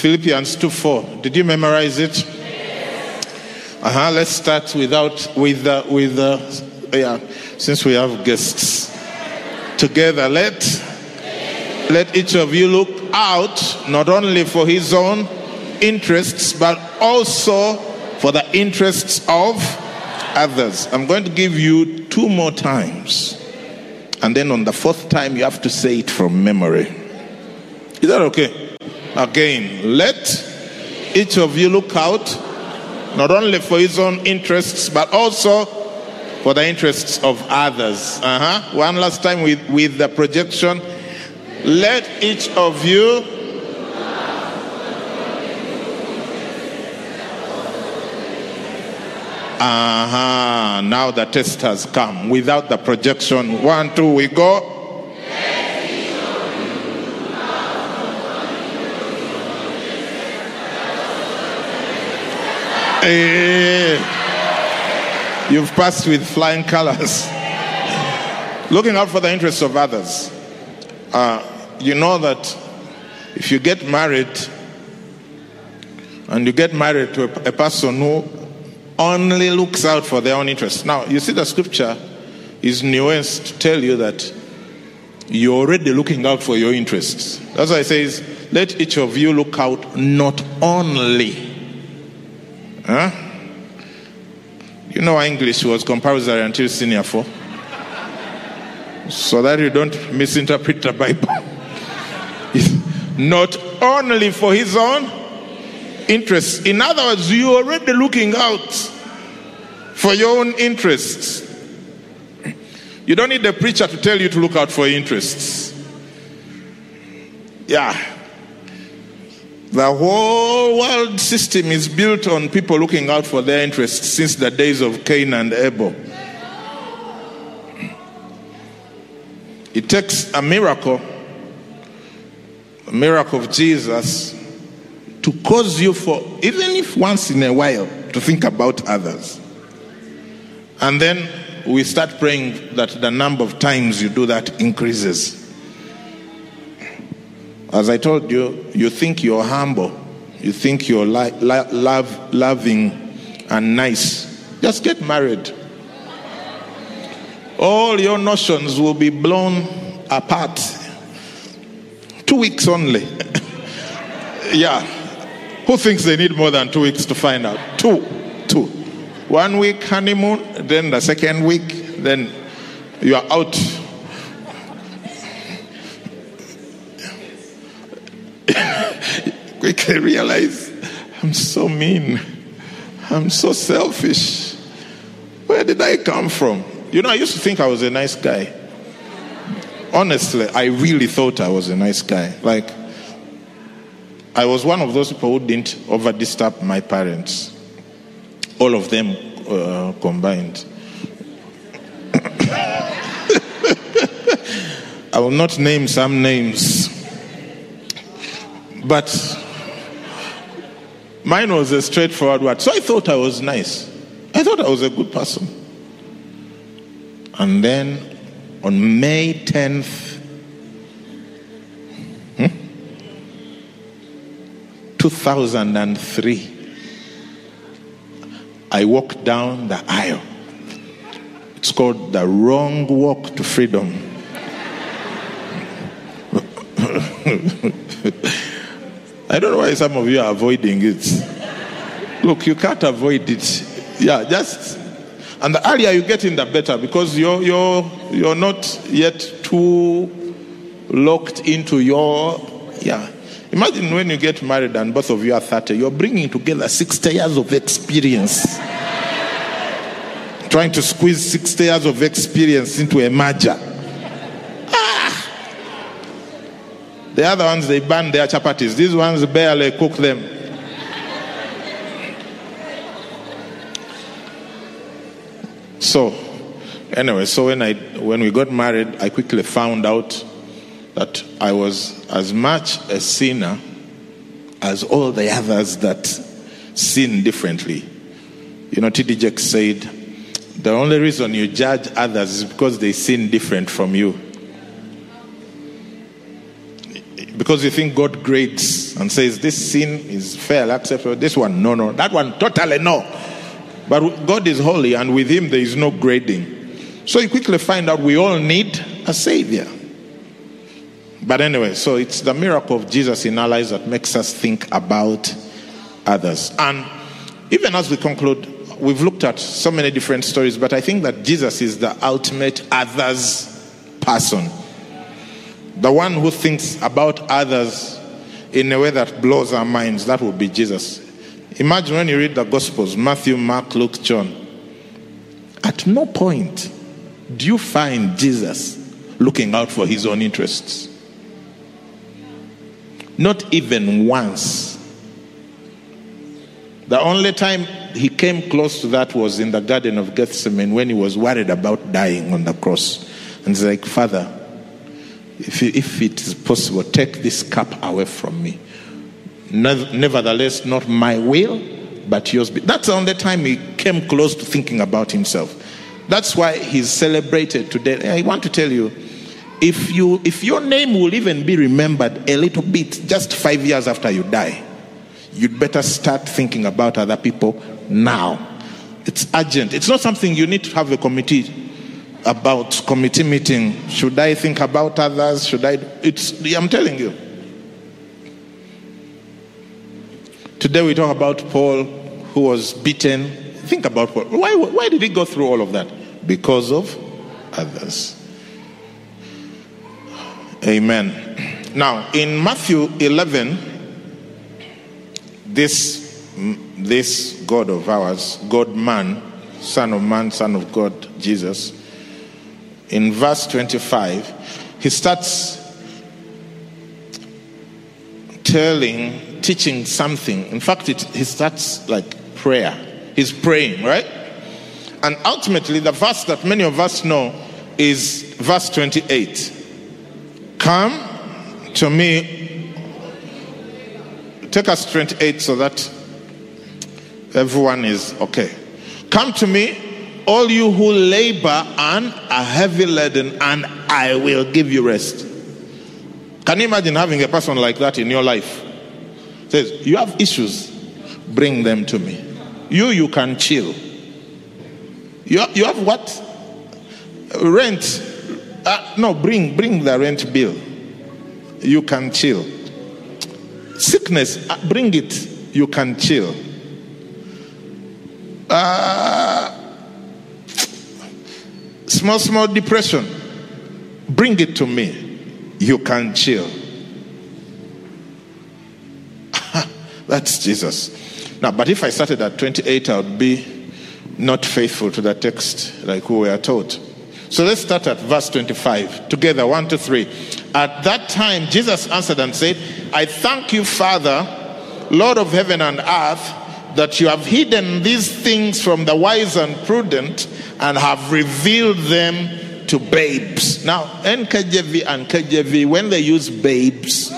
Philippians 2 4. Did you memorize it? Uh huh. Let's start without with uh, with uh, yeah. Since we have guests together, let let each of you look out not only for his own interests but also for the interests of others. I'm going to give you two more times. And then on the fourth time, you have to say it from memory. Is that okay? Again, let each of you look out not only for his own interests, but also for the interests of others. Uh-huh. One last time with, with the projection. Let each of you Uh-huh. Now the test has come. Without the projection. One, two, we go. Hey. You've passed with flying colors. Looking out for the interests of others. Uh, you know that if you get married and you get married to a, a person who only looks out for their own interests. Now, you see, the scripture is nuanced to tell you that you're already looking out for your interests. That's why it says, let each of you look out not only. Huh? You know, English was compulsory until senior four. So that you don't misinterpret the Bible. not only for his own interests. In other words, you're already looking out for your own interests. You don't need the preacher to tell you to look out for interests. Yeah. The whole world system is built on people looking out for their interests since the days of Cain and Abel. It takes a miracle, a miracle of Jesus, to cause you for, even if once in a while, to think about others. And then we start praying that the number of times you do that increases. As I told you, you think you're humble, you think you're li- love, loving and nice. Just get married. All your notions will be blown apart. Two weeks only. yeah. Who thinks they need more than two weeks to find out? Two. Two. One week honeymoon, then the second week, then you are out. Quickly realize I'm so mean. I'm so selfish. Where did I come from? You know, I used to think I was a nice guy. Honestly, I really thought I was a nice guy. Like, I was one of those people who didn't over disturb my parents, all of them uh, combined. I will not name some names, but mine was a straightforward one. So I thought I was nice. I thought I was a good person. And then on May 10th, hmm, 2003, I walked down the aisle. It's called the wrong walk to freedom. I don't know why some of you are avoiding it. Look, you can't avoid it. Yeah, just and the earlier you get in, the better because you're you're you're not yet too locked into your yeah. Imagine when you get married and both of you are 30, you're bringing together 60 years of experience. Trying to squeeze 60 years of experience into a merger. The other ones, they burn their chapatis. These ones barely cook them. so, anyway, so when, I, when we got married, I quickly found out that I was as much a sinner as all the others that sin differently. You know, T.D. Jakes said, the only reason you judge others is because they sin different from you. Because you think God grades and says, this sin is fair, acceptable. This one, no, no. That one, totally no. But God is holy, and with Him there is no grading. So you quickly find out we all need a Savior. But anyway, so it's the miracle of Jesus in our lives that makes us think about others. And even as we conclude, we've looked at so many different stories, but I think that Jesus is the ultimate others person. The one who thinks about others in a way that blows our minds, that would be Jesus. Imagine when you read the Gospels Matthew, Mark, Luke, John. At no point do you find Jesus looking out for his own interests. Not even once. The only time he came close to that was in the Garden of Gethsemane when he was worried about dying on the cross. And he's like, Father, if, if it is possible, take this cup away from me. Nevertheless, not my will, but yours. That's the only time he came close to thinking about himself. That's why he's celebrated today. I want to tell you, if you if your name will even be remembered a little bit just five years after you die, you'd better start thinking about other people now. It's urgent. It's not something you need to have a committee about committee meeting. Should I think about others? Should I? It's. I'm telling you. Today we talk about Paul, who was beaten. Think about Paul. Why? Why did he go through all of that? Because of others. Amen. Now, in Matthew 11, this, this God of ours, God man, Son of man, Son of God, Jesus, in verse 25, he starts telling, teaching something. In fact, it, he starts like prayer. He's praying, right? And ultimately, the verse that many of us know is verse 28. Come to me. Take us 28 so that everyone is okay. Come to me, all you who labor and are heavy laden, and I will give you rest. Can you imagine having a person like that in your life? Says, You have issues, bring them to me. You, you can chill. You, you have what? Rent uh, no, bring bring the rent bill. You can chill. Sickness, uh, bring it. You can chill. Uh, small small depression, bring it to me. You can chill. That's Jesus. Now, but if I started at 28, I would be not faithful to the text like we were taught. So let's start at verse 25 together. One, two, three. At that time, Jesus answered and said, I thank you, Father, Lord of heaven and earth, that you have hidden these things from the wise and prudent and have revealed them to babes. Now, NKJV and KJV, when they use babes,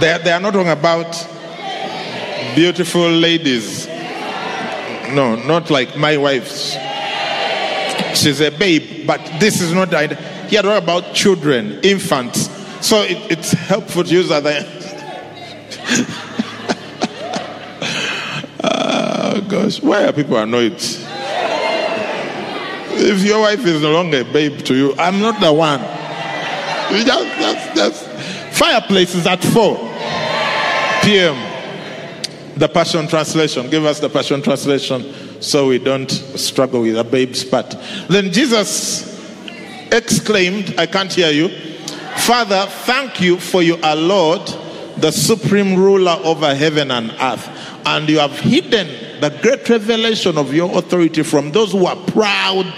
they, they are not talking about beautiful ladies no, not like my wife's. She's a babe, but this is not Here, what about children, infants? So it, it's helpful to use that. Oh gosh, why are people annoyed? If your wife is no longer a babe to you, I'm not the one. Just, just, just. Fireplace is at 4 p.m the Passion Translation. Give us the Passion Translation so we don't struggle with a babe's part. Then Jesus exclaimed, I can't hear you. Father, thank you for you are Lord, the supreme ruler over heaven and earth. And you have hidden the great revelation of your authority from those who are proud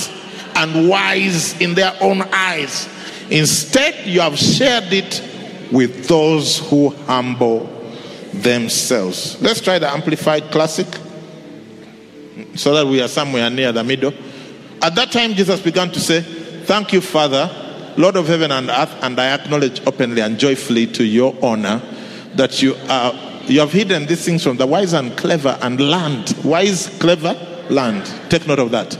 and wise in their own eyes. Instead, you have shared it with those who humble themselves. Let's try the Amplified Classic. so that we are somewhere near the middle. At that time, Jesus began to say, Thank you, Father, Lord of heaven and earth, and I acknowledge openly and joyfully to your honor that you are you have hidden these things from the wise and clever and learned. Wise, clever, learned. Take note of that.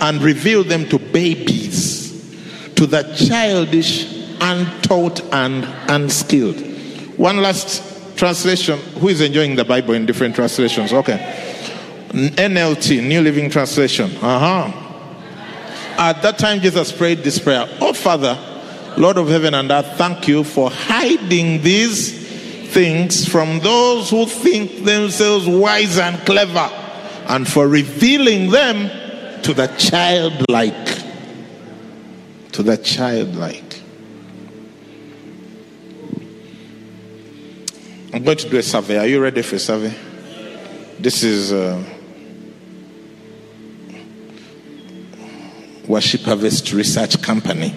And reveal them to babies, to the childish, untaught, and unskilled. One last translation. Who is enjoying the Bible in different translations? Okay. NLT, New Living Translation. Uh huh. At that time, Jesus prayed this prayer Oh, Father, Lord of heaven and earth, thank you for hiding these things from those who think themselves wise and clever and for revealing them to the childlike. To the childlike. I'm going to do a survey. Are you ready for a survey? This is. Uh, Worship Harvest Research Company.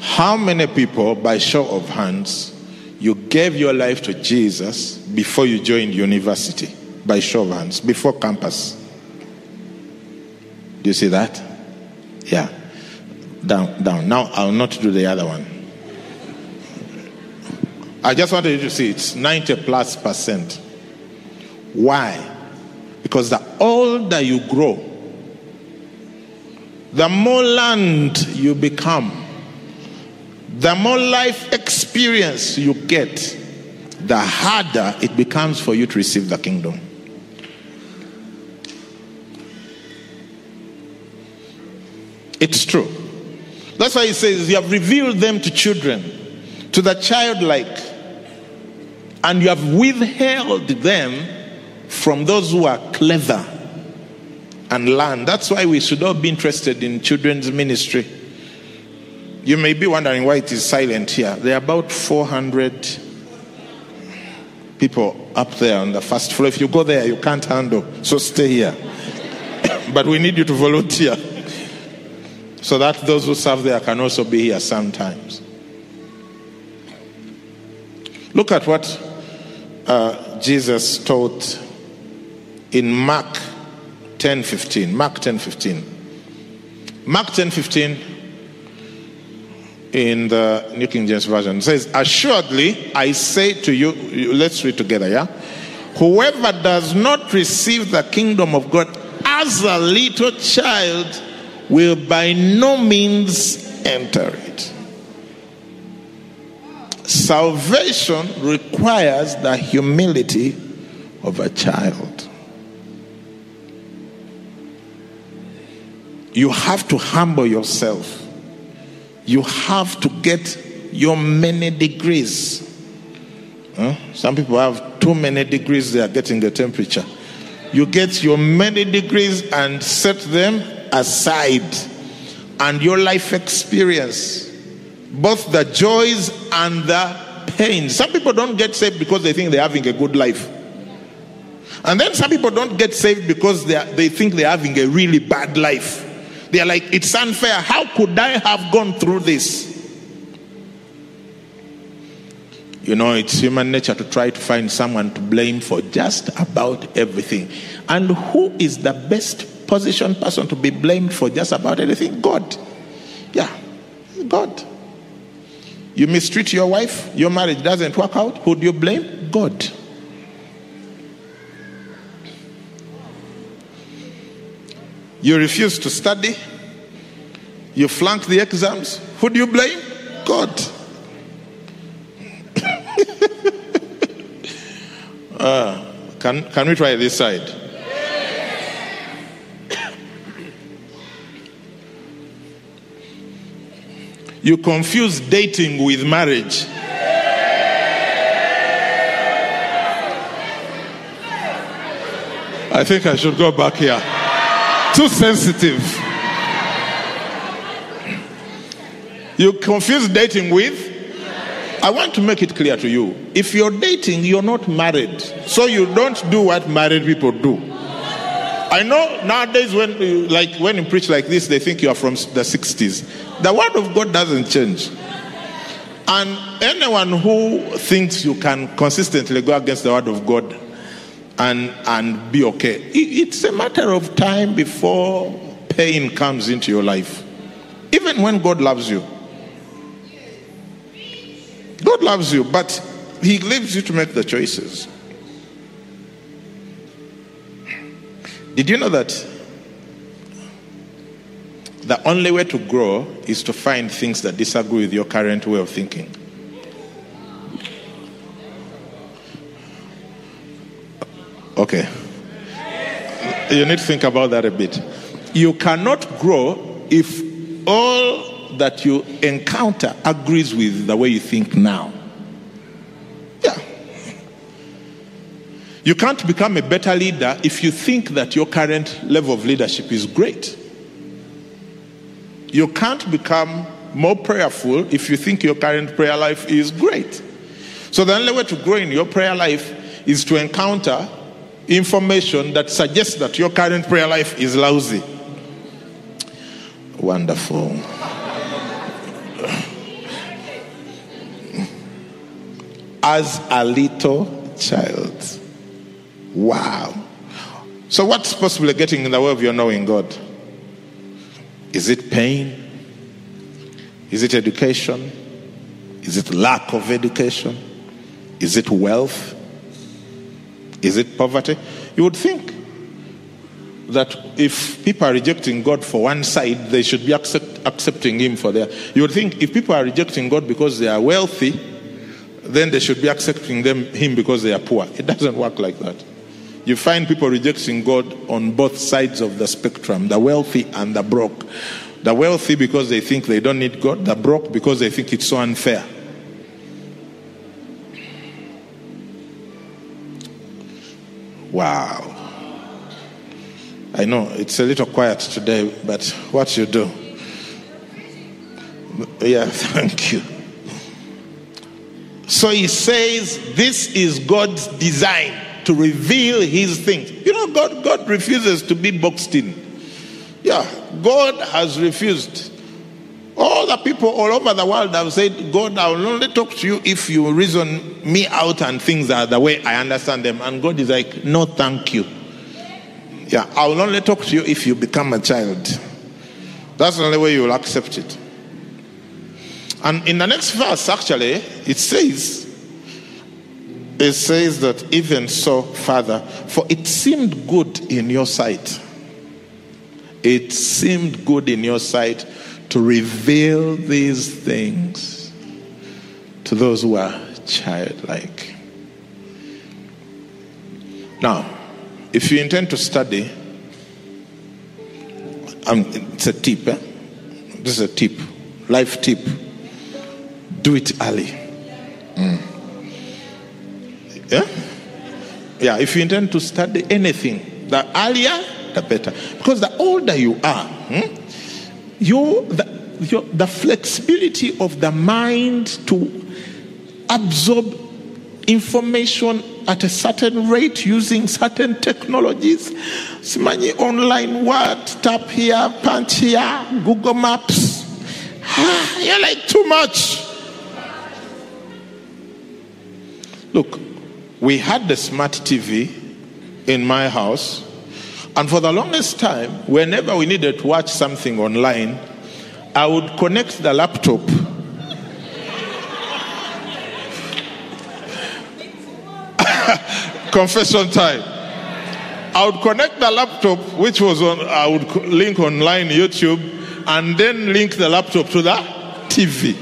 How many people, by show of hands, you gave your life to Jesus before you joined university? By show of hands, before campus. Do you see that? Yeah. Down, down. Now I'll not do the other one. I just wanted you to see it's 90 plus percent. Why? Because the older you grow, the more land you become, the more life experience you get, the harder it becomes for you to receive the kingdom. It's true. That's why he says, You have revealed them to children, to the childlike, and you have withheld them from those who are clever and learned. That's why we should all be interested in children's ministry. You may be wondering why it is silent here. There are about 400 people up there on the first floor. If you go there, you can't handle, so stay here. but we need you to volunteer so that those who serve there can also be here sometimes. Look at what uh, Jesus taught in Mark 10 15. Mark 10 15. Mark 10 15 in the New King James Version says, Assuredly, I say to you, let's read together, yeah? Whoever does not receive the kingdom of God as a little child will by no means enter it. Salvation requires the humility of a child. You have to humble yourself. You have to get your many degrees. Huh? Some people have too many degrees, they are getting the temperature. You get your many degrees and set them aside. And your life experience, both the joys and the pains. Some people don't get saved because they think they're having a good life. And then some people don't get saved because they, are, they think they're having a really bad life. They're like, it's unfair. How could I have gone through this? You know, it's human nature to try to find someone to blame for just about everything. And who is the best positioned person to be blamed for just about anything? God. Yeah, God. You mistreat your wife, your marriage doesn't work out. Who do you blame? God. You refuse to study. You flunk the exams. Who do you blame? God. uh, can, can we try this side? You confuse dating with marriage. I think I should go back here. Too sensitive. You confuse dating with? I want to make it clear to you. If you're dating, you're not married. So you don't do what married people do. I know nowadays when you, like when you preach like this, they think you are from the 60s. The word of God doesn't change. And anyone who thinks you can consistently go against the word of God and, and be okay. It's a matter of time before pain comes into your life. Even when God loves you. God loves you, but He leaves you to make the choices. Did you know that the only way to grow is to find things that disagree with your current way of thinking? Okay. You need to think about that a bit. You cannot grow if all that you encounter agrees with the way you think now. Yeah. You can't become a better leader if you think that your current level of leadership is great. You can't become more prayerful if you think your current prayer life is great. So, the only way to grow in your prayer life is to encounter information that suggests that your current prayer life is lousy. Wonderful. As a little child. Wow. So, what's possibly getting in the way of your knowing God? Is it pain? Is it education? Is it lack of education? Is it wealth? Is it poverty? You would think that if people are rejecting God for one side, they should be accept, accepting Him for their. You would think if people are rejecting God because they are wealthy, then they should be accepting them Him because they are poor. It doesn't work like that. You find people rejecting God on both sides of the spectrum, the wealthy and the broke. The wealthy because they think they don't need God, the broke because they think it's so unfair. Wow. I know it's a little quiet today, but what you do? Yeah, thank you. So he says, This is God's design to reveal his things. You know, God, God refuses to be boxed in. Yeah, God has refused. All the people all over the world have said, God, I will only talk to you if you reason me out and things are the way I understand them. And God is like, no, thank you. Yeah, I will only talk to you if you become a child. That's the only way you will accept it. And in the next verse, actually, it says, it says that even so, Father, for it seemed good in your sight. It seemed good in your sight to reveal these things to those who are childlike. Now, if you intend to study, um, it's a tip. Eh? This is a tip, life tip. Do it early. Mm. Yeah? Yeah, if you intend to study anything, the earlier, the better. Because the older you are, hmm, the, your, the flexibility of the mind to absorb information at a certain rate using certain technologies. Simanyi online what? Tap here, punch here, Google Maps. You're like too much. Look, we had the smart TV in my house and for the longest time, whenever we needed to watch something online, I would connect the laptop. Confession time. I would connect the laptop, which was on, I would link online YouTube, and then link the laptop to the TV.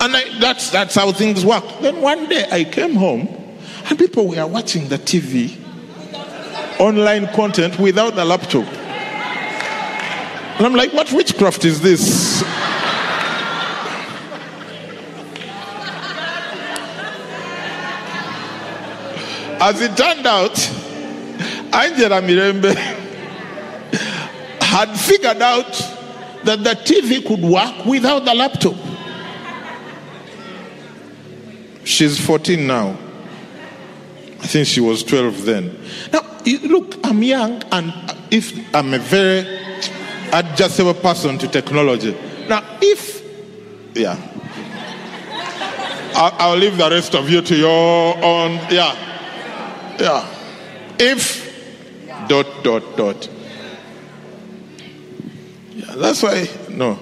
And I, that's, that's how things work. Then one day I came home, and people were watching the TV online content without the laptop. And I'm like, what witchcraft is this? As it turned out, Angela Mirembe had figured out that the TV could work without the laptop. She's 14 now. I think she was 12 then. Now, look, I'm young, and if I'm a very adjustable person to technology. Now, if, yeah, I'll, I'll leave the rest of you to your own, yeah, yeah. If dot dot dot. Yeah, that's why no.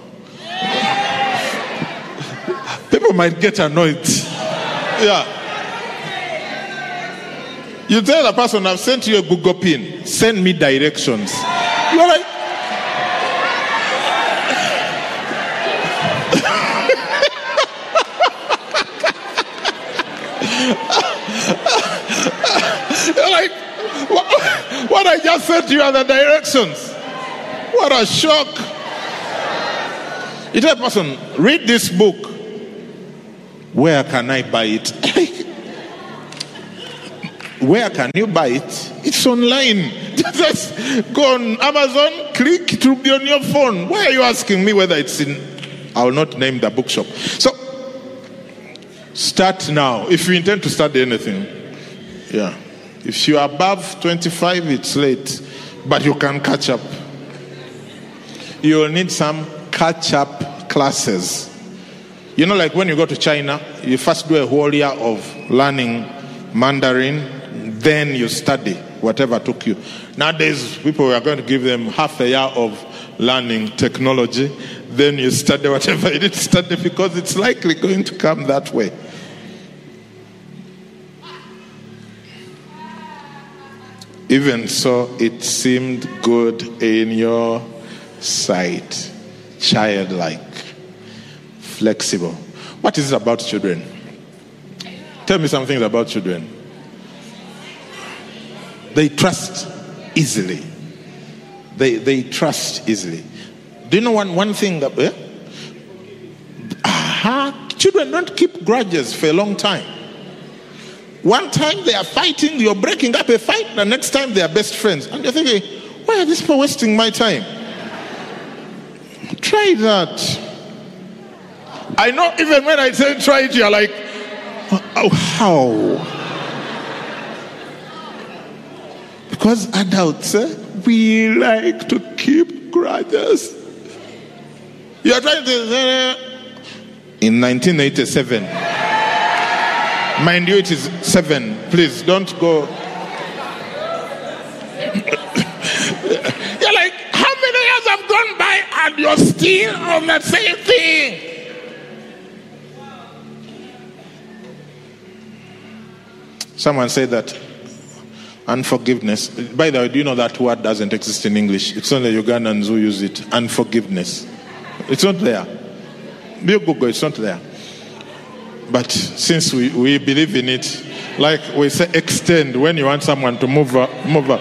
People might get annoyed. Yeah. You tell the person, I've sent you a Google pin, send me directions. You're like, You're like, what, what I just sent you are the directions. What a shock. You tell a person, read this book. Where can I buy it? Where can you buy it? It's online. Just go on Amazon, click, it will be on your phone. Why are you asking me whether it's in? I will not name the bookshop. So, start now. If you intend to study anything, yeah. If you are above 25, it's late, but you can catch up. You will need some catch up classes. You know, like when you go to China, you first do a whole year of learning Mandarin, then you study whatever took you. Nowadays, people are going to give them half a year of learning technology, then you study whatever you need to study because it's likely going to come that way. Even so, it seemed good in your sight, childlike, flexible. What is it about children? Tell me some things about children. They trust easily. They, they trust easily. Do you know one, one thing? That, eh? Aha, children don't keep grudges for a long time. One time they are fighting, you're breaking up a fight, the next time they are best friends. And you're thinking, why are these people wasting my time? Try that. I know even when I say try it, you're like, oh, how? Because adults, eh, we like to keep grudges. You are trying to say, in 1987. Mind you, it is seven. Please don't go. you're like, how many years have gone by and you're still on the same thing? Someone said that Unforgiveness. By the way, do you know that word doesn't exist in English? It's only Ugandans who use it. Unforgiveness. It's not there. Be Google, it's not there. But since we, we believe in it, like we say, extend when you want someone to move up, move up,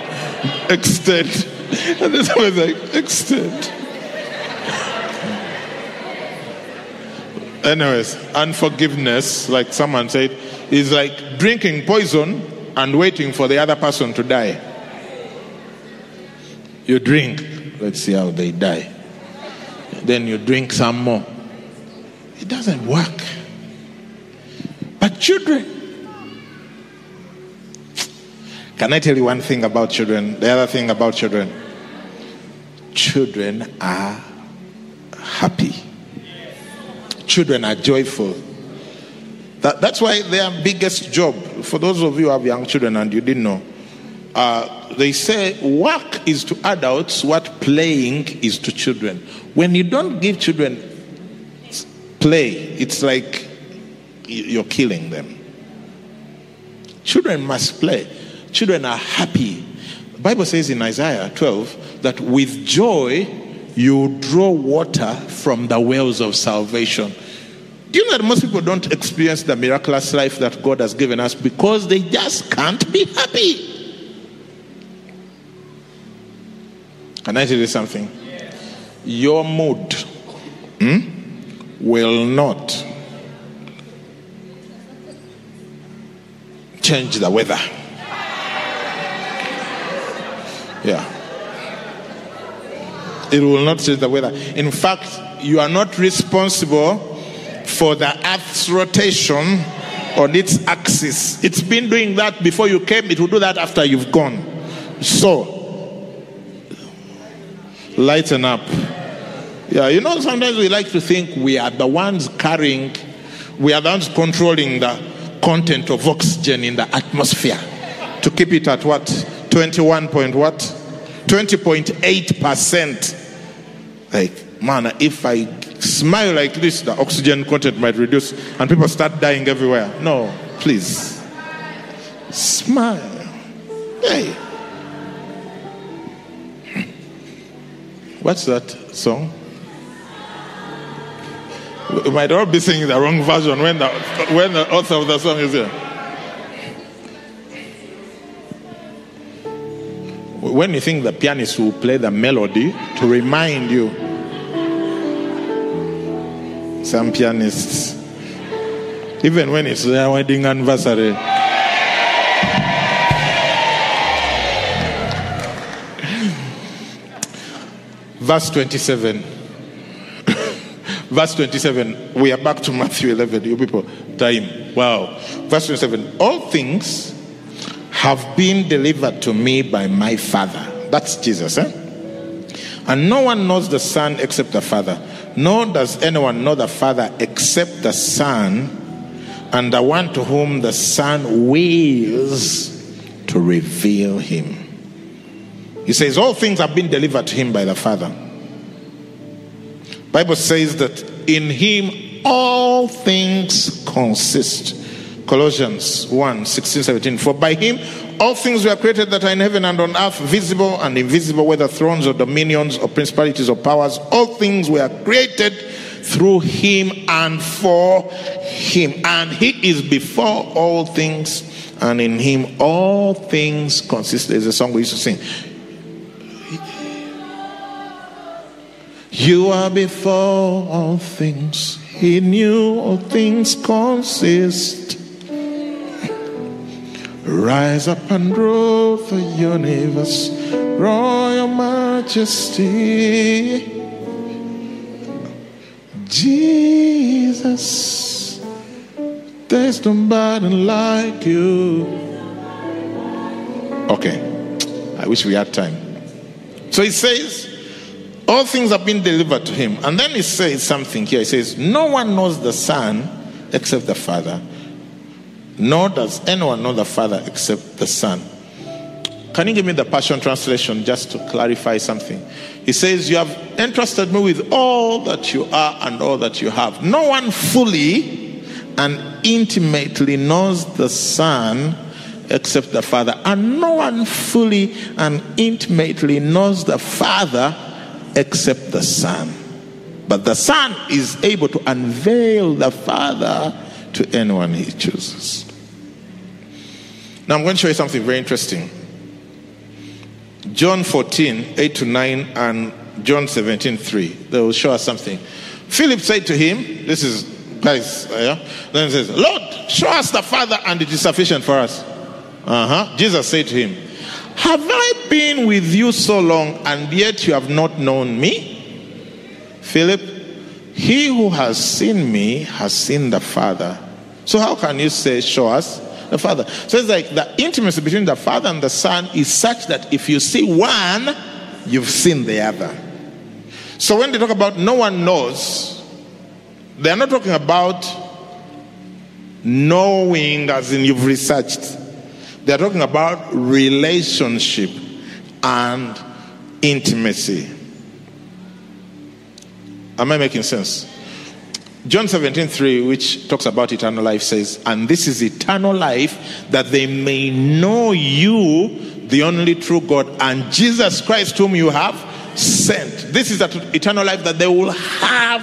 extend. And this always like, extend. Anyways, unforgiveness, like someone said, is like drinking poison and waiting for the other person to die. You drink, let's see how they die. Then you drink some more. It doesn't work. But children, can I tell you one thing about children? The other thing about children children are happy, children are joyful. That, that's why their biggest job, for those of you who have young children and you didn't know, uh, they say work is to adults what playing is to children. When you don't give children play, it's like you're killing them. Children must play. Children are happy. The Bible says in Isaiah 12 that with joy you draw water from the wells of salvation. Do you know that most people don't experience the miraculous life that God has given us because they just can't be happy? Can I tell you something? Your mood hmm, will not change the weather. Yeah. It will not change the weather. In fact, you are not responsible for the earth's rotation on its axis. It's been doing that before you came, it will do that after you've gone. So, lighten up. Yeah, you know, sometimes we like to think we are the ones carrying, we are the ones controlling the content of oxygen in the atmosphere to keep it at what? 21 point what? 20.8%. Like, man, if I smile like this, the oxygen content might reduce and people start dying everywhere. No, please. Smile. Hey. What's that song? We might all be singing the wrong version when the, when the author of the song is here. When you think the pianist will play the melody to remind you, some pianists, even when it's their wedding anniversary, verse 27 verse 27 we are back to matthew 11 you people time. Wow. Verse 27 all things have been delivered to me by my father. That's jesus eh? and no one knows the son except the father nor does anyone know the father except the son and the one to whom the son wills to reveal him. He says all things have been delivered to him by the father. Bible says that in him all things consist. Colossians 1 16 17 for by him all things were created that are in heaven and on earth visible and invisible whether thrones or dominions or principalities or powers all things were created through him and for him and he is before all things and in him all things consist there's a song we used to sing You are before all things. He knew all things consist. Rise up and rule the universe, royal majesty. Jesus, there's nobody like you. Okay, I wish we had time. So he says, all things have been delivered to him. And then he says something here. He says, No one knows the Son except the Father, nor does anyone know the Father except the Son. Can you give me the Passion Translation just to clarify something? He says, You have entrusted me with all that you are and all that you have. No one fully and intimately knows the Son except the Father, and no one fully and intimately knows the Father except the Son. But the Son is able to unveil the Father to anyone he chooses. Now, I'm going to show you something very interesting. John 14, 8 to 9, and John 17, 3. They will show us something. Philip said to him, This is, guys, uh, yeah? Then he says, Lord, show us the Father, and it is sufficient for us. Uh huh. Jesus said to him, have I been with you so long and yet you have not known me? Philip, he who has seen me has seen the Father. So how can you say, show us the Father? So it's like the intimacy between the Father and the Son is such that if you see one, you've seen the other. So when they talk about no one knows, they're not talking about knowing as in you've researched. They're talking about relationship and intimacy. Am I making sense? John 17, 3, which talks about eternal life, says, And this is eternal life, that they may know you, the only true God, and Jesus Christ, whom you have sent. This is that eternal life that they will have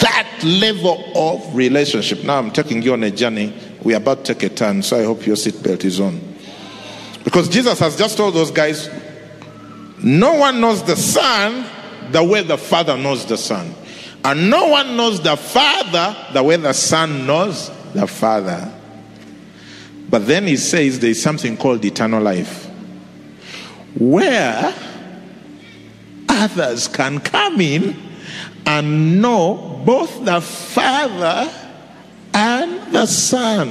that level of relationship. Now I'm taking you on a journey we are about to take a turn, so I hope your seatbelt is on. Because Jesus has just told those guys, no one knows the Son the way the Father knows the Son. And no one knows the Father the way the Son knows the Father. But then he says there is something called eternal life, where others can come in and know both the Father and the Son.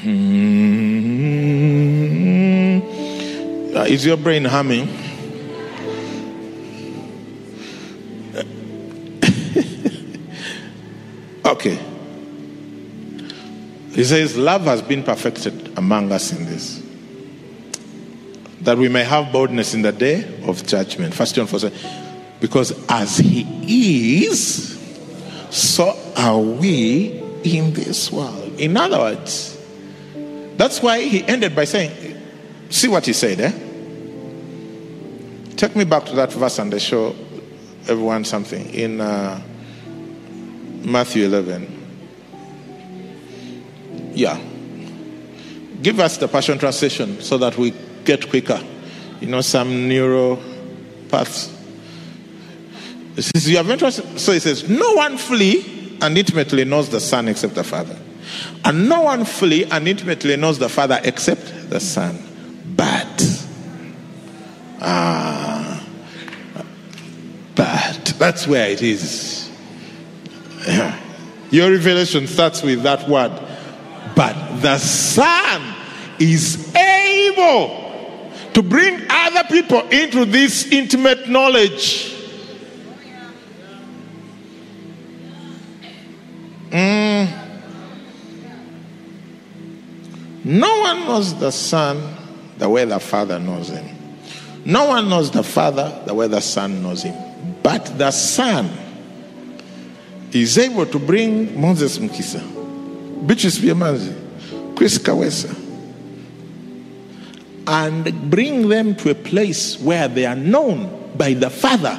Hmm. Uh, is your brain humming? okay. He says, Love has been perfected among us in this. That we may have boldness in the day of judgment. First John 4 says, Because as he is, so are we in this world. In other words, that's why he ended by saying, See what he said, eh? Take me back to that verse and I show everyone something. In uh, Matthew 11. Yeah. Give us the Passion Translation so that we get quicker. You know, some neuro paths. you have interest. So he says, No one fully and intimately knows the Son except the Father. And no one fully and intimately knows the Father except the Son. But, ah, that's where it is. Your revelation starts with that word but the Son is able to bring other people into this intimate knowledge. Mm. No one knows the Son the way the Father knows him. No one knows the Father the way the Son knows him. But the Son is able to bring Moses Mukisa Beatrice Biamanzi, Chris Kawesa, and bring them to a place where they are known by the Father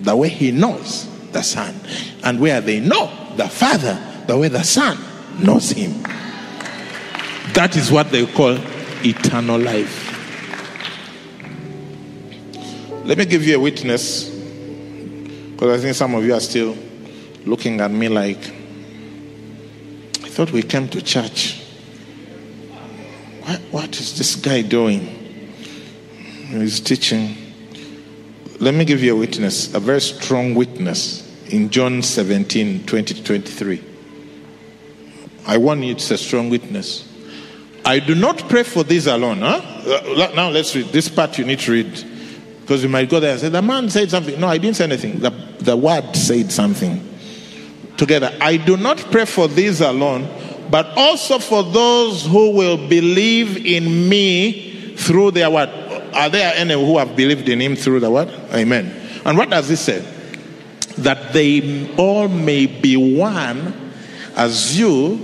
the way He knows the Son, and where they know the Father the way the Son knows Him. That is what they call eternal life. Let me give you a witness, because I think some of you are still looking at me like, I thought we came to church. What, what is this guy doing? He's teaching. Let me give you a witness, a very strong witness in John 17 20 to 23. I want you, it's a strong witness. I do not pray for this alone. Huh? Uh, now let's read. This part you need to read. Because you might go there and say, The man said something. No, I didn't say anything. The, the word said something together. I do not pray for these alone, but also for those who will believe in me through their word. Are there any who have believed in him through the word? Amen. And what does it say? That they all may be one as you,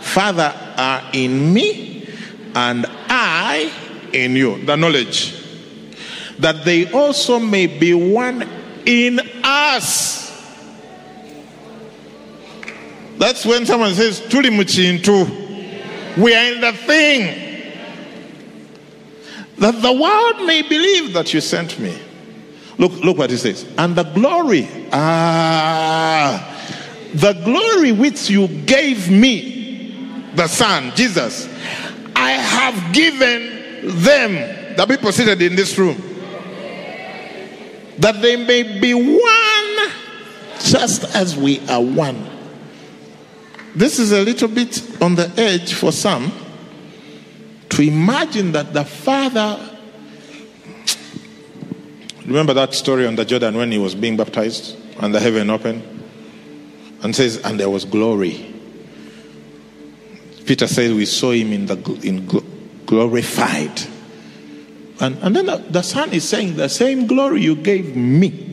Father, are in me and I in you. The knowledge. That they also may be one in us that's when someone says, Tuli muchintu. We are in the thing. That the world may believe that you sent me. Look, look what he says. And the glory, ah, the glory which you gave me, the Son, Jesus, I have given them, the people seated in this room, that they may be one just as we are one. This is a little bit on the edge for some to imagine that the Father. Remember that story on the Jordan when he was being baptized and the heaven opened? And says, and there was glory. Peter says, we saw him in the in glorified. And, and then the, the Son is saying, the same glory you gave me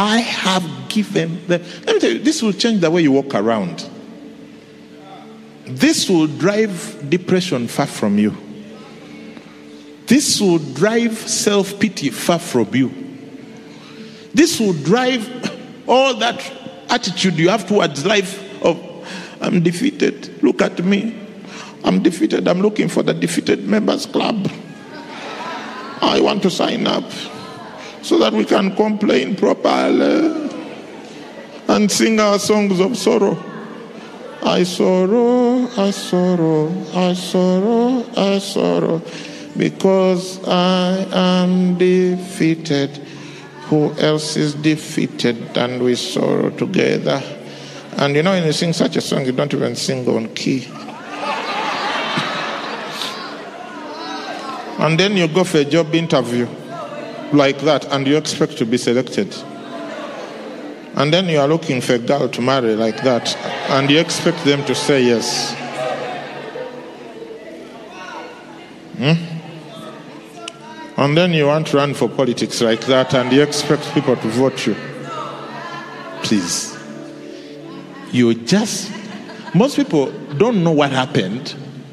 I have given them. Let me tell you, this will change the way you walk around. This will drive depression far from you. This will drive self pity far from you. This will drive all that attitude you have towards life of, I'm defeated. Look at me. I'm defeated. I'm looking for the defeated members club. I want to sign up so that we can complain properly and sing our songs of sorrow. I sorrow, I sorrow, I sorrow, I sorrow, because I am defeated. Who else is defeated? And we sorrow together. And you know, when you sing such a song, you don't even sing on key. And then you go for a job interview like that and you expect to be selected. And then you are looking for a girl to marry like that. and you expect them to say yes. Hmm? And then you want to run for politics like that and you expect people to vote you. Please. You just, most people don't know what happened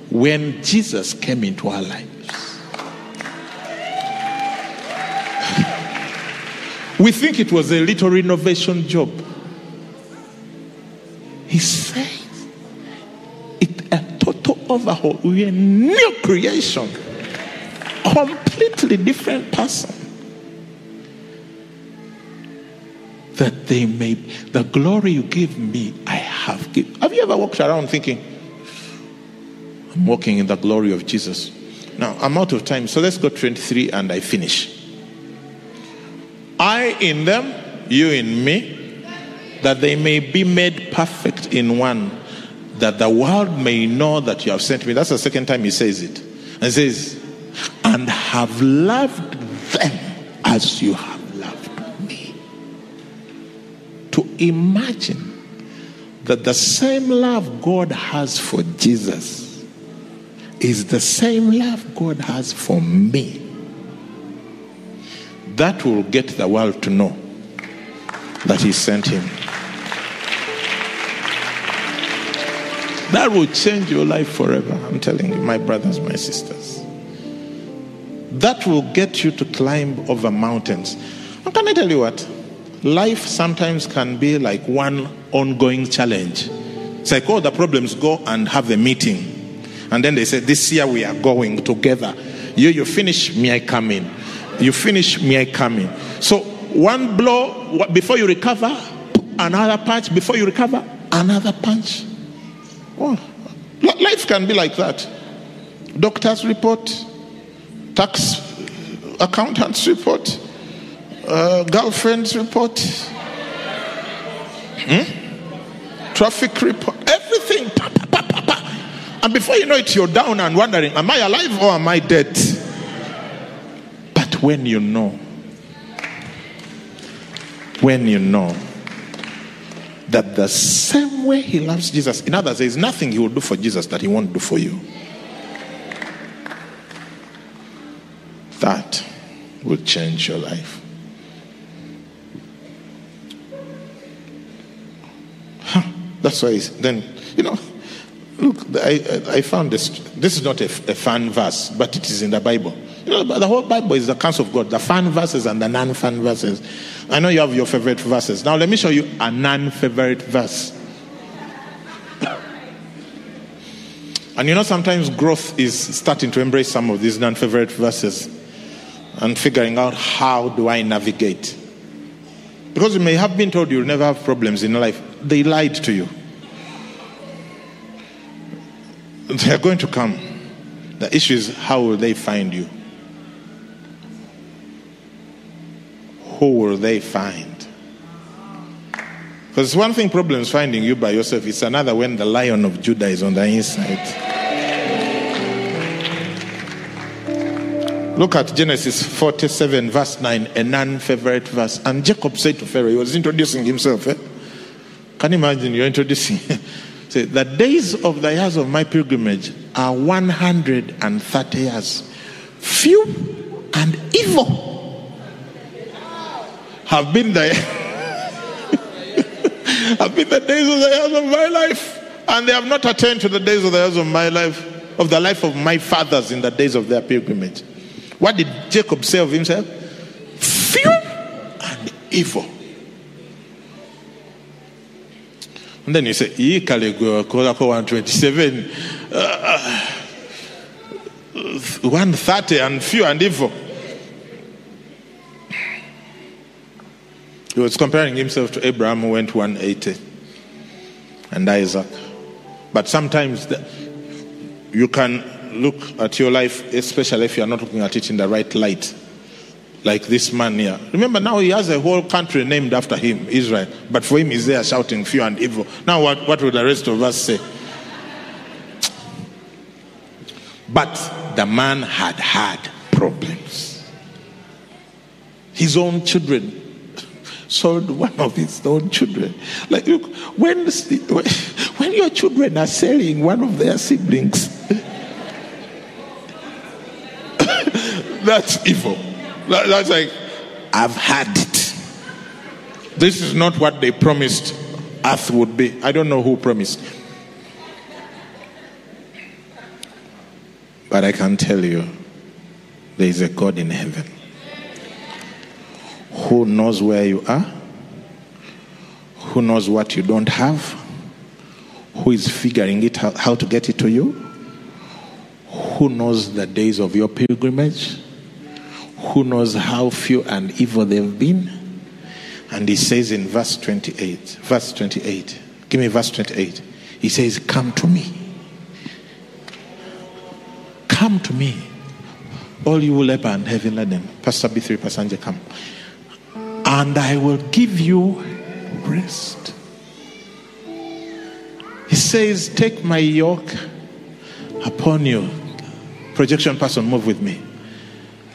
when Jesus came into our lives. We think it was a little renovation job. He says it a total overhaul. We are a new creation, completely different person. That they may the glory you give me, I have given. Have you ever walked around thinking, I'm walking in the glory of Jesus? Now I'm out of time, so let's go 23 and I finish. I in them, you in me, that they may be made perfect in one, that the world may know that you have sent me. That's the second time he says it. And says, and have loved them as you have loved me. To imagine that the same love God has for Jesus is the same love God has for me that will get the world to know that He sent Him. That will change your life forever. I'm telling you, my brothers, my sisters. That will get you to climb over mountains. And can I tell you what? Life sometimes can be like one ongoing challenge. It's like, oh, the problems go and have a meeting. And then they say, this year we are going together. You, you finish, me, I come in. You finish, me, I come in. So one blow before you recover, another punch before you recover, another punch. Oh, life can be like that. Doctor's report, tax accountant's report, uh, girlfriend's report, hmm? traffic report, everything. Pa, pa, pa, and before you know it, you're down and wondering, am I alive or am I dead? When you know, when you know that the same way he loves Jesus, in others, there is nothing he will do for Jesus that he won't do for you. That will change your life. Huh. That's why then, you know, look, I, I found this. This is not a, a fun verse, but it is in the Bible. You know, the whole Bible is the counsel of God, the fun verses and the non fun verses. I know you have your favorite verses. Now, let me show you a non favorite verse. And you know, sometimes growth is starting to embrace some of these non favorite verses and figuring out how do I navigate. Because you may have been told you'll never have problems in life, they lied to you. They are going to come. The issue is how will they find you? Who will they find? Because one thing problems finding you by yourself, it's another when the lion of Judah is on the inside. Look at Genesis 47, verse 9, a non favorite verse. And Jacob said to Pharaoh, he was introducing himself. Eh? Can you imagine you're introducing? Say, the days of the years of my pilgrimage are 130 years. Few and evil have been the have been the days of the years of my life, and they have not attained to the days of the years of my life, of the life of my fathers in the days of their pilgrimage. What did Jacob say of himself? Few and evil. And then you say, Ye Caligula, 127, uh, 130 and few and evil. He was comparing himself to Abraham, who went 180, and Isaac. But sometimes the, you can look at your life, especially if you are not looking at it in the right light, like this man here. Remember, now he has a whole country named after him, Israel. But for him, he's there shouting fear and evil. Now, what, what will the rest of us say? But the man had had problems. His own children sold one of his own children. Like, look, when, when your children are selling one of their siblings. that's evil. That- that's like, I've had it. This is not what they promised earth would be. I don't know who promised. But I can tell you, there is a God in heaven who knows where you are, who knows what you don't have, who is figuring it out how to get it to you, who knows the days of your pilgrimage, who knows how few and evil they've been. And he says in verse 28, verse 28, give me verse 28. He says, Come to me. Come to me. All you will labor and heavy laden. Pastor B3, Pastor Anje, come. And I will give you rest. He says, Take my yoke upon you. Projection person, move with me.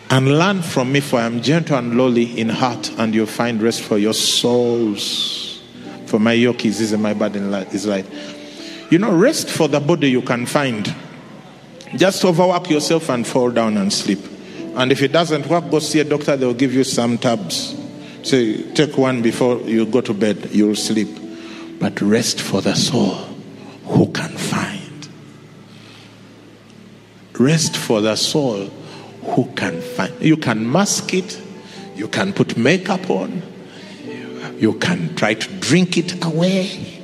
And learn from me, for I am gentle and lowly in heart, and you'll find rest for your souls. For my yoke is easy, my burden is light. You know, rest for the body you can find. Just overwork yourself and fall down and sleep. And if it doesn't work, go see a doctor, they'll give you some tabs. Say, take one before you go to bed, you'll sleep. But rest for the soul, who can find? Rest for the soul, who can find? You can mask it, you can put makeup on, you can try to drink it away,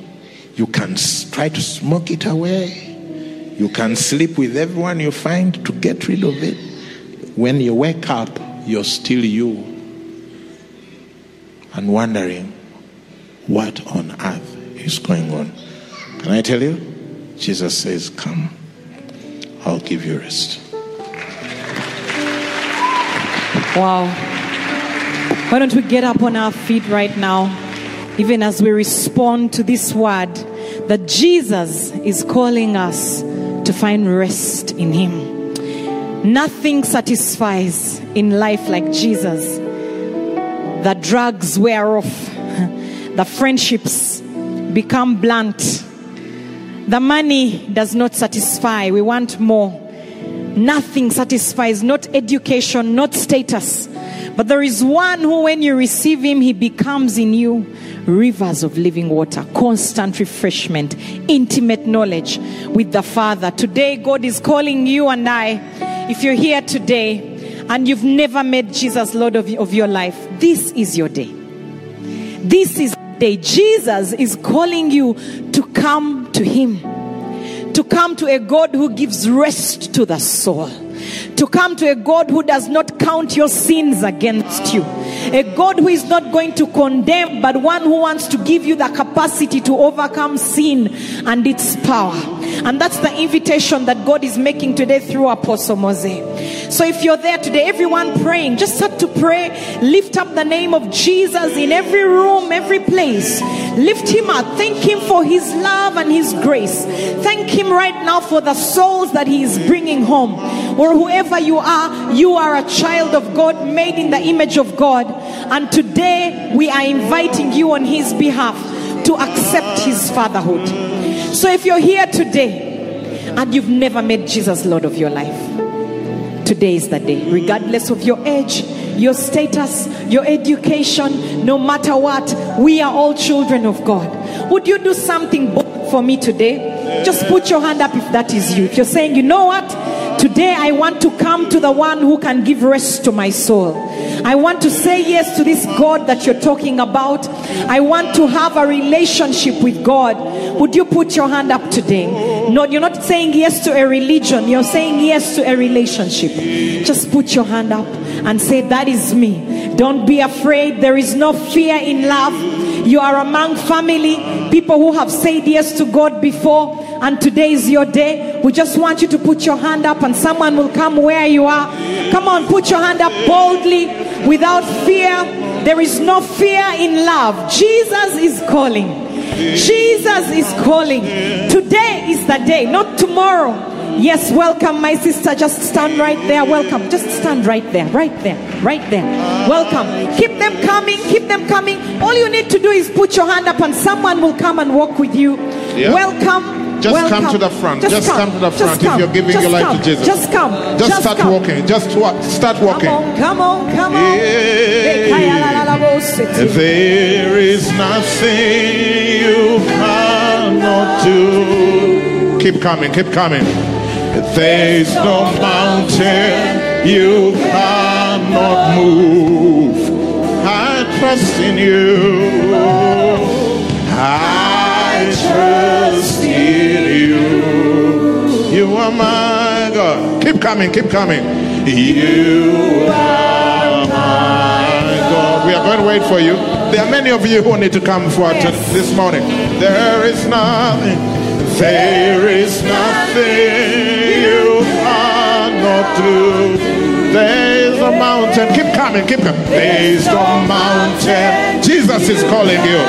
you can try to smoke it away, you can sleep with everyone you find to get rid of it. When you wake up, you're still you and wondering what on earth is going on. Can I tell you? Jesus says, Come, I'll give you rest. Wow. Why don't we get up on our feet right now, even as we respond to this word that Jesus is calling us to find rest in Him. Nothing satisfies in life like Jesus. The drugs wear off, the friendships become blunt, the money does not satisfy. We want more. Nothing satisfies, not education, not status. But there is one who, when you receive him, he becomes in you rivers of living water, constant refreshment, intimate knowledge with the Father. Today, God is calling you and I. If you're here today and you've never made Jesus Lord of, of your life, this is your day. This is the day. Jesus is calling you to come to him to come to a God who gives rest to the soul, to come to a God who does not count your sins against you, a God who is not going to condemn, but one who wants to give you the capacity to overcome sin and its power. And that's the invitation that God is making today through Apostle Mose. So if you're there today, everyone praying, just start to pray, lift up the name of Jesus in every room, every place. Lift him up. Thank him for his love and his grace. Thank him right now for the souls that he is bringing home. Or whoever you are, you are a child of God, made in the image of God. And today we are inviting you on his behalf to accept his fatherhood. So if you're here today and you've never made Jesus Lord of your life, today is the day, regardless of your age, your status, your education, no matter what, we are all children of God. Would you do something for me today? Just put your hand up if that is you. If you're saying, you know what? Today I want to come to the one who can give rest to my soul. I want to say yes to this God that you're talking about. I want to have a relationship with God. Would you put your hand up today? No, you're not saying yes to a religion, you're saying yes to a relationship. Just put your hand up and say, That is me. Don't be afraid. There is no fear in love. You are among family, people who have said yes to God before, and today is your day. We just want you to put your hand up, and someone will come where you are. Come on, put your hand up boldly without fear. There is no fear in love. Jesus is calling. Jesus is calling. Today is the day, not tomorrow, Yes, welcome, my sister. Just stand right there. Welcome. Just stand right there. Right there. Right there. Welcome. Keep them coming. Keep them coming. All you need to do is put your hand up and someone will come and walk with you. Yeah. Welcome. Just welcome. come to the front. Just come to the Just front if come. you're giving Just your life to. Jesus. Just come. Just, start come. walking. Just wa- start Come walking. on, come on, come on. Yeah. There is nothing you cannot do. Keep coming, keep coming. There is no mountain you cannot move. I trust in you. I trust you. You are my God. Keep coming, keep coming. You are my God. We are going to wait for you. There are many of you who need to come forward to this morning. There is nothing, there is nothing you cannot do. There is a mountain. Keep coming, keep coming. There is no mountain. Jesus is calling you.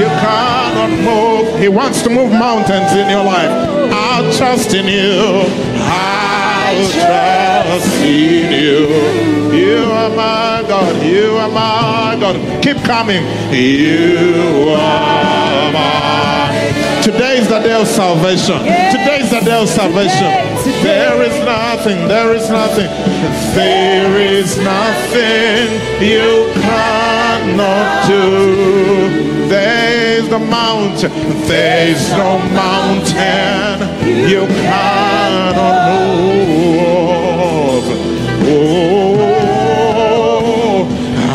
You cannot move. He wants to move mountains in your life. I'll trust in you. I'll trust in you. You are my God. You are my God. Keep coming. You are my. Today is the day of salvation. Today is the day of salvation. There is nothing. There is nothing. There is nothing you cannot do. There is the mountain. There is no mountain you cannot move. Oh,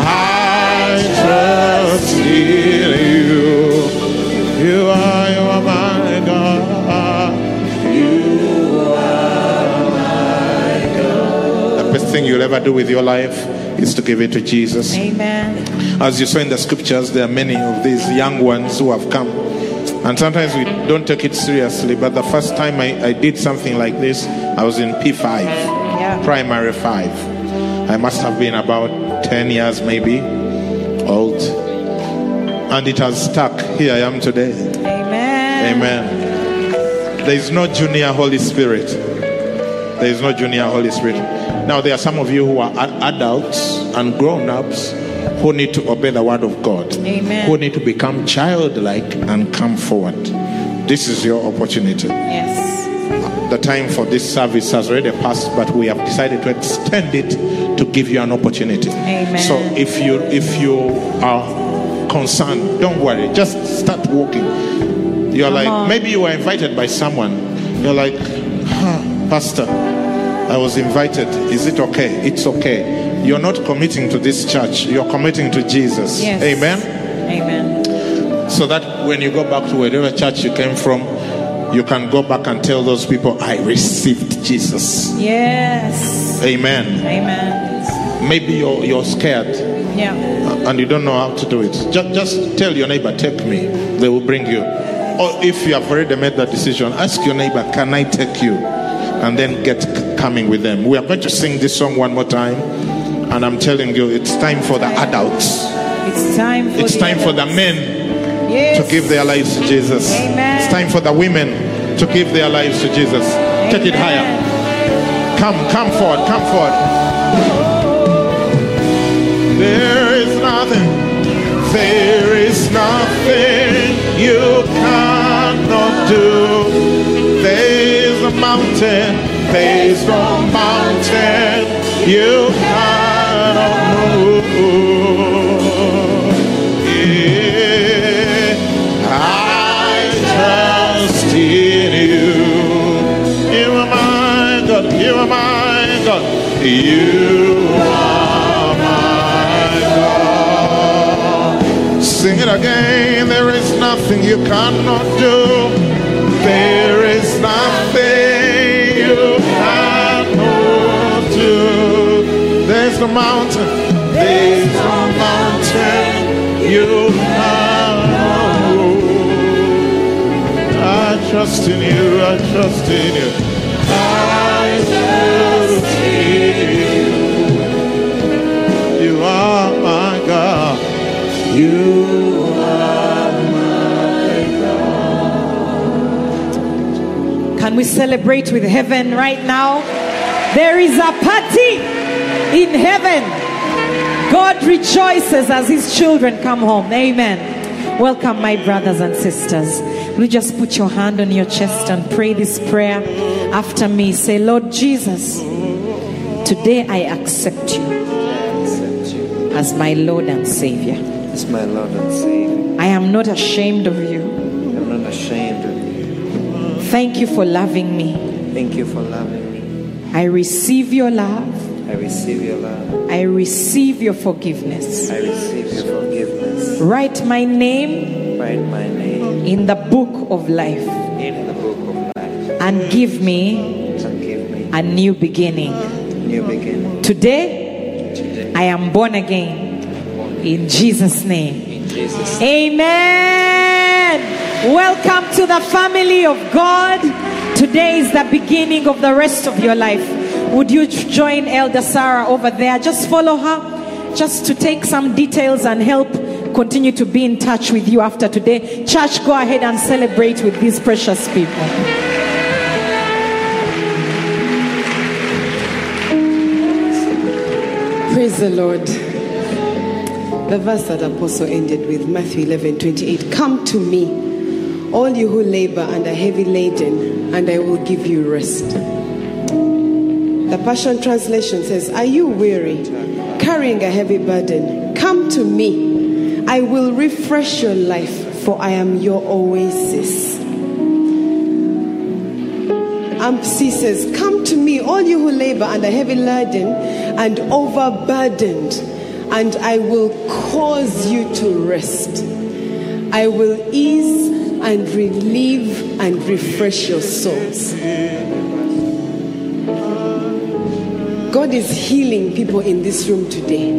I trust in you. You are, thing you'll ever do with your life is to give it to Jesus. Amen. As you saw in the scriptures, there are many of these young ones who have come. And sometimes we don't take it seriously. But the first time I, I did something like this, I was in P5, Yeah. primary 5. I must have been about 10 years maybe old. And it has stuck. Here I am today. Amen. Amen. There is no junior Holy Spirit. There is no junior Holy Spirit. Now, there are some of you who are adults and grown ups who need to obey the word of God, Amen. who need to become childlike and come forward. This is your opportunity. Yes. The time for this service has already passed, but we have decided to extend it to give you an opportunity. Amen. So if you if you are concerned, don't worry. Just start walking. You're like on. maybe you were invited by someone. You're like, huh, Pastor, I was invited. Is it okay? It's okay. You're not committing to this church. You're committing to Jesus. Yes. Amen Amen. so that when you go back to wherever church you came from, you can go back and tell those people, I received Jesus. Yes. Amen. Amen. Maybe you're, you're scared Yeah. and you don't know how to do it. Just, just tell your neighbor, take me. They will bring you. Or if you have already made that decision, ask your neighbor, can I take you? And then get coming with them. We are going to sing this song one more time. And I'm telling you, it's time for the adults. It's time for It's the time for the men yes. to give their lives to Jesus. Amen. It's time for the women to give their lives to Jesus. Take it higher. Come, come forward, come forward. There is nothing, there is nothing you cannot do. There is a mountain, is no mountain you cannot move. I trust in you. You are my God. You are my God. You are my God. Sing it again. There is nothing you cannot do. No mountain. There's no mountain you cannot. I trust in you. I trust in you. I trust in you. You are my God. You are my God. Can we celebrate with heaven right now? There is a party in heaven. God rejoices as his children come home. Amen. Welcome, my brothers and sisters. Will you just put your hand on your chest and pray this prayer after me? Say, Lord Jesus, today I accept you as my Lord and Savior. as my Lord and Savior. I am not ashamed of you. I'm not ashamed of you. Thank you for loving me. Thank you for loving me. I receive your love. I receive your love. I receive your forgiveness. I receive your forgiveness. Write my name Write my name in the book of life in the book of life and give me and give me a new beginning. new beginning. Today, Today, I am born again in Jesus' name. in Jesus' Amen. Welcome to the family of God. Today is the beginning of the rest of your life. Would you join Elder Sarah over there? Just follow her, just to take some details and help continue to be in touch with you after today. Church, go ahead and celebrate with these precious people. Praise the Lord. The verse that Apostle ended with, Matthew 11 28. Come to me, all you who labor and are heavy laden, and I will give you rest. The Passion Translation says, Are you weary, carrying a heavy burden? Come to me. I will refresh your life, for I am your oasis. Um, AMPC says, Come to me, all you who labor and are heavy laden and overburdened, and I will cause you to rest. I will ease and relieve and refresh your souls. God is healing people in this room today.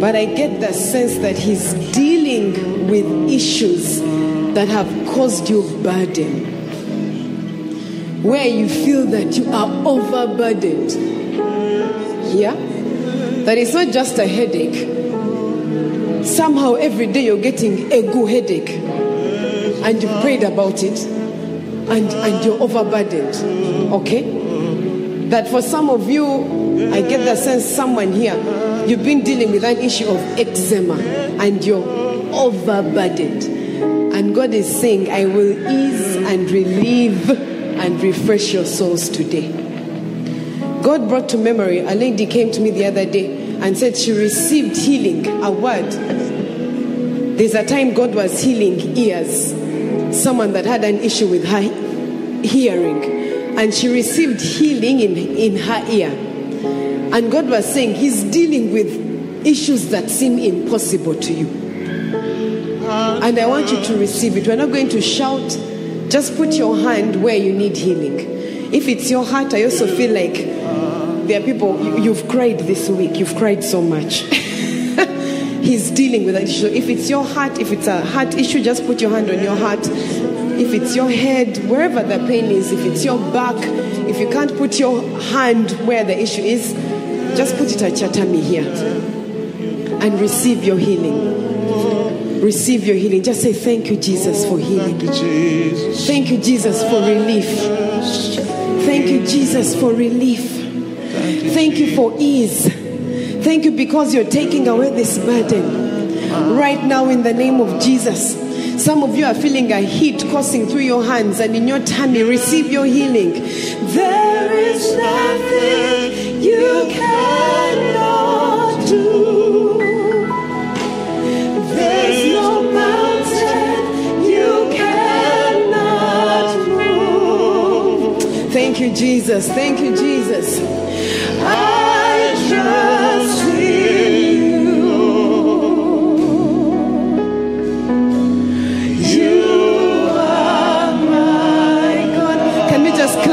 But I get the sense that He's dealing with issues that have caused you burden where you feel that you are overburdened. Yeah? That it's not just a headache. Somehow every day you're getting a good headache. And you've prayed about it. And, and you're overburdened. Okay? That for some of you, I get the sense someone here, you've been dealing with an issue of eczema and you're overburdened. And God is saying, I will ease and relieve and refresh your souls today. God brought to memory, a lady came to me the other day and said she received healing, a word. There's a time God was healing ears, someone that had an issue with her hearing, and she received healing in, in her ear. And God was saying, He's dealing with issues that seem impossible to you. And I want you to receive it. We're not going to shout, just put your hand where you need healing. If it's your heart, I also feel like there are people, you- you've cried this week, you've cried so much. He's dealing with that issue. If it's your heart, if it's a heart issue, just put your hand on your heart. If it's your head, wherever the pain is, if it's your back, if you can't put your hand where the issue is, just put it at your tummy here and receive your healing. Receive your healing. Just say, Thank you, Jesus, for healing. Thank you, Jesus. Thank you, Jesus, for relief. Thank you, Jesus, for relief. Thank you for ease. Thank you because you're taking away this burden. Right now, in the name of Jesus. Some of you are feeling a heat coursing through your hands and in your tummy. Receive your healing. There is nothing you cannot do. There's no mountain you cannot move. Thank you, Jesus. Thank you, Jesus. I trust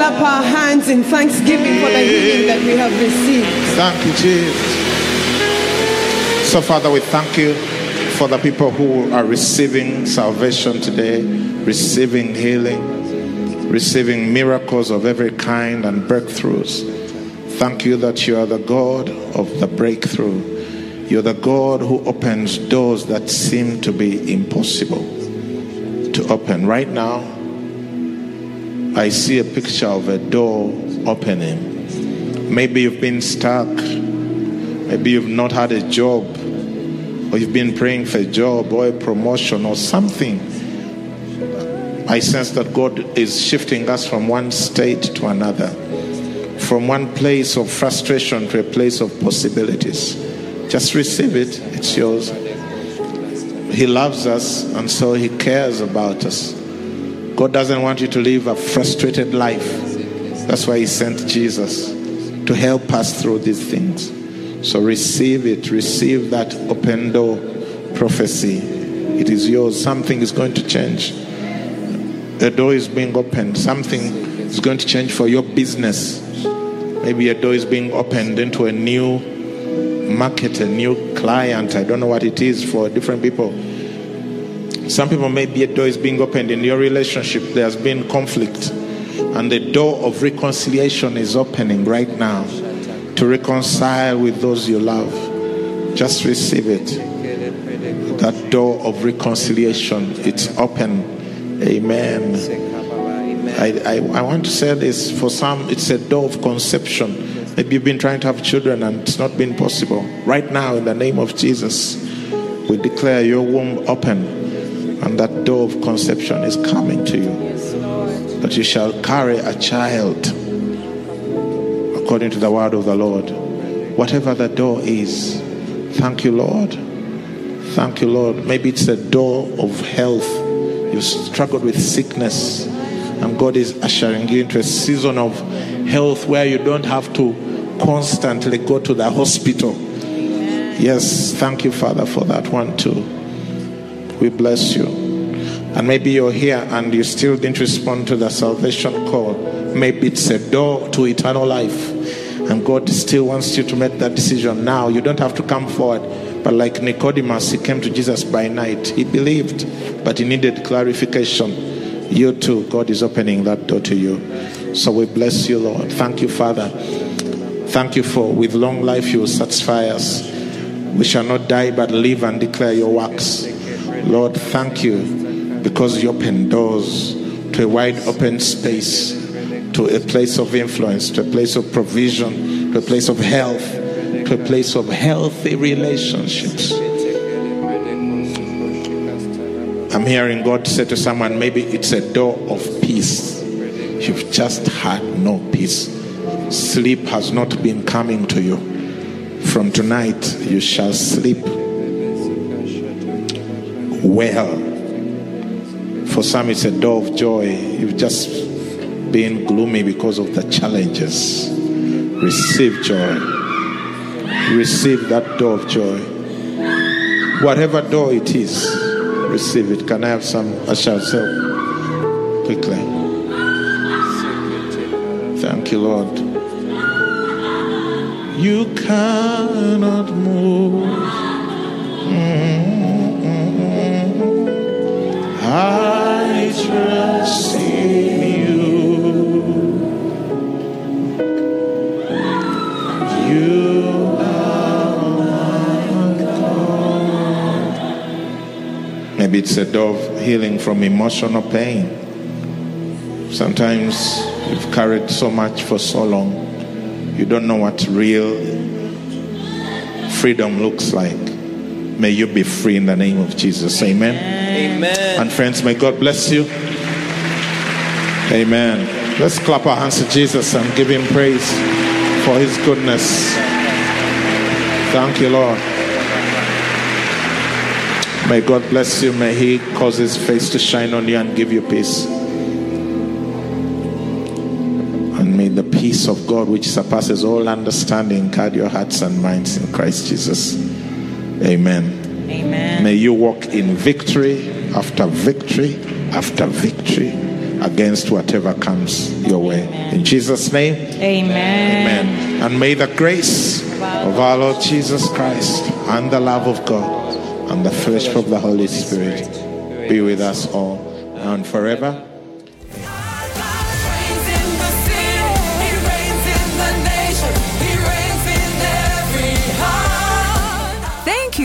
Clap our hands in thanksgiving for the healing that we have received? Thank you, Jesus. So, Father, we thank you for the people who are receiving salvation today, receiving healing, receiving miracles of every kind and breakthroughs. Thank you that you are the God of the breakthrough. You're the God who opens doors that seem to be impossible to open. Right now, I see a picture of a door opening. Maybe you've been stuck. Maybe you've not had a job, or you've been praying for a job or a promotion or something. I sense that God is shifting us from one state to another, from one place of frustration to a place of possibilities. Just receive it, it's yours. He loves us, and so He cares about us. God doesn't want you to live a frustrated life. That's why He sent Jesus to help us through these things. So receive it, receive that open door prophecy. It is yours. Something is going to change. A door is being opened. Something is going to change for your business. Maybe a door is being opened into a new market, a new client. I don't know what it is for different people. Some people, maybe a door is being opened in your relationship. There has been conflict, and the door of reconciliation is opening right now to reconcile with those you love. Just receive it. That door of reconciliation, it's open. Amen. I, I, I want to say this for some, it's a door of conception. Maybe you've been trying to have children and it's not been possible. Right now, in the name of Jesus, we declare your womb open and that door of conception is coming to you. That you shall carry a child according to the word of the Lord. Whatever the door is, thank you, Lord. Thank you, Lord. Maybe it's a door of health. You've struggled with sickness, and God is ushering you into a season of health where you don't have to constantly go to the hospital. Yes, thank you, Father, for that one too. We bless you. And maybe you're here and you still didn't respond to the salvation call. Maybe it's a door to eternal life. And God still wants you to make that decision now. You don't have to come forward. But like Nicodemus, he came to Jesus by night. He believed, but he needed clarification. You too, God is opening that door to you. So we bless you, Lord. Thank you, Father. Thank you for with long life you will satisfy us. We shall not die but live and declare your works. Lord, thank you because you open doors to a wide open space, to a place of influence, to a place of provision, to a place of health, to a place of healthy relationships. I'm hearing God say to someone, maybe it's a door of peace. You've just had no peace. Sleep has not been coming to you. From tonight, you shall sleep well. For some, it's a door of joy. You've just been gloomy because of the challenges. Receive joy. Receive that door of joy. Whatever door it is, receive it. Can I have some ushers help? Quickly. Thank you, Lord. You cannot move. Mm-hmm. I trust in you. You are my God. Maybe it's a dove healing from emotional pain. Sometimes you've carried so much for so long, you don't know what real freedom looks like. May you be free in the name of Jesus. Amen. Amen. And friends, may God bless you. Amen. Let's clap our hands to Jesus and give him praise for his goodness. Thank you, Lord. May God bless you. May he cause his face to shine on you and give you peace. And may the peace of God, which surpasses all understanding, guard your hearts and minds in Christ Jesus. Amen. May you walk in victory after victory after victory against whatever comes your way. In Jesus' name, Amen. amen. And may the grace of our Lord Jesus Christ and the love of God and the fellowship of the Holy Spirit be with us all and forever.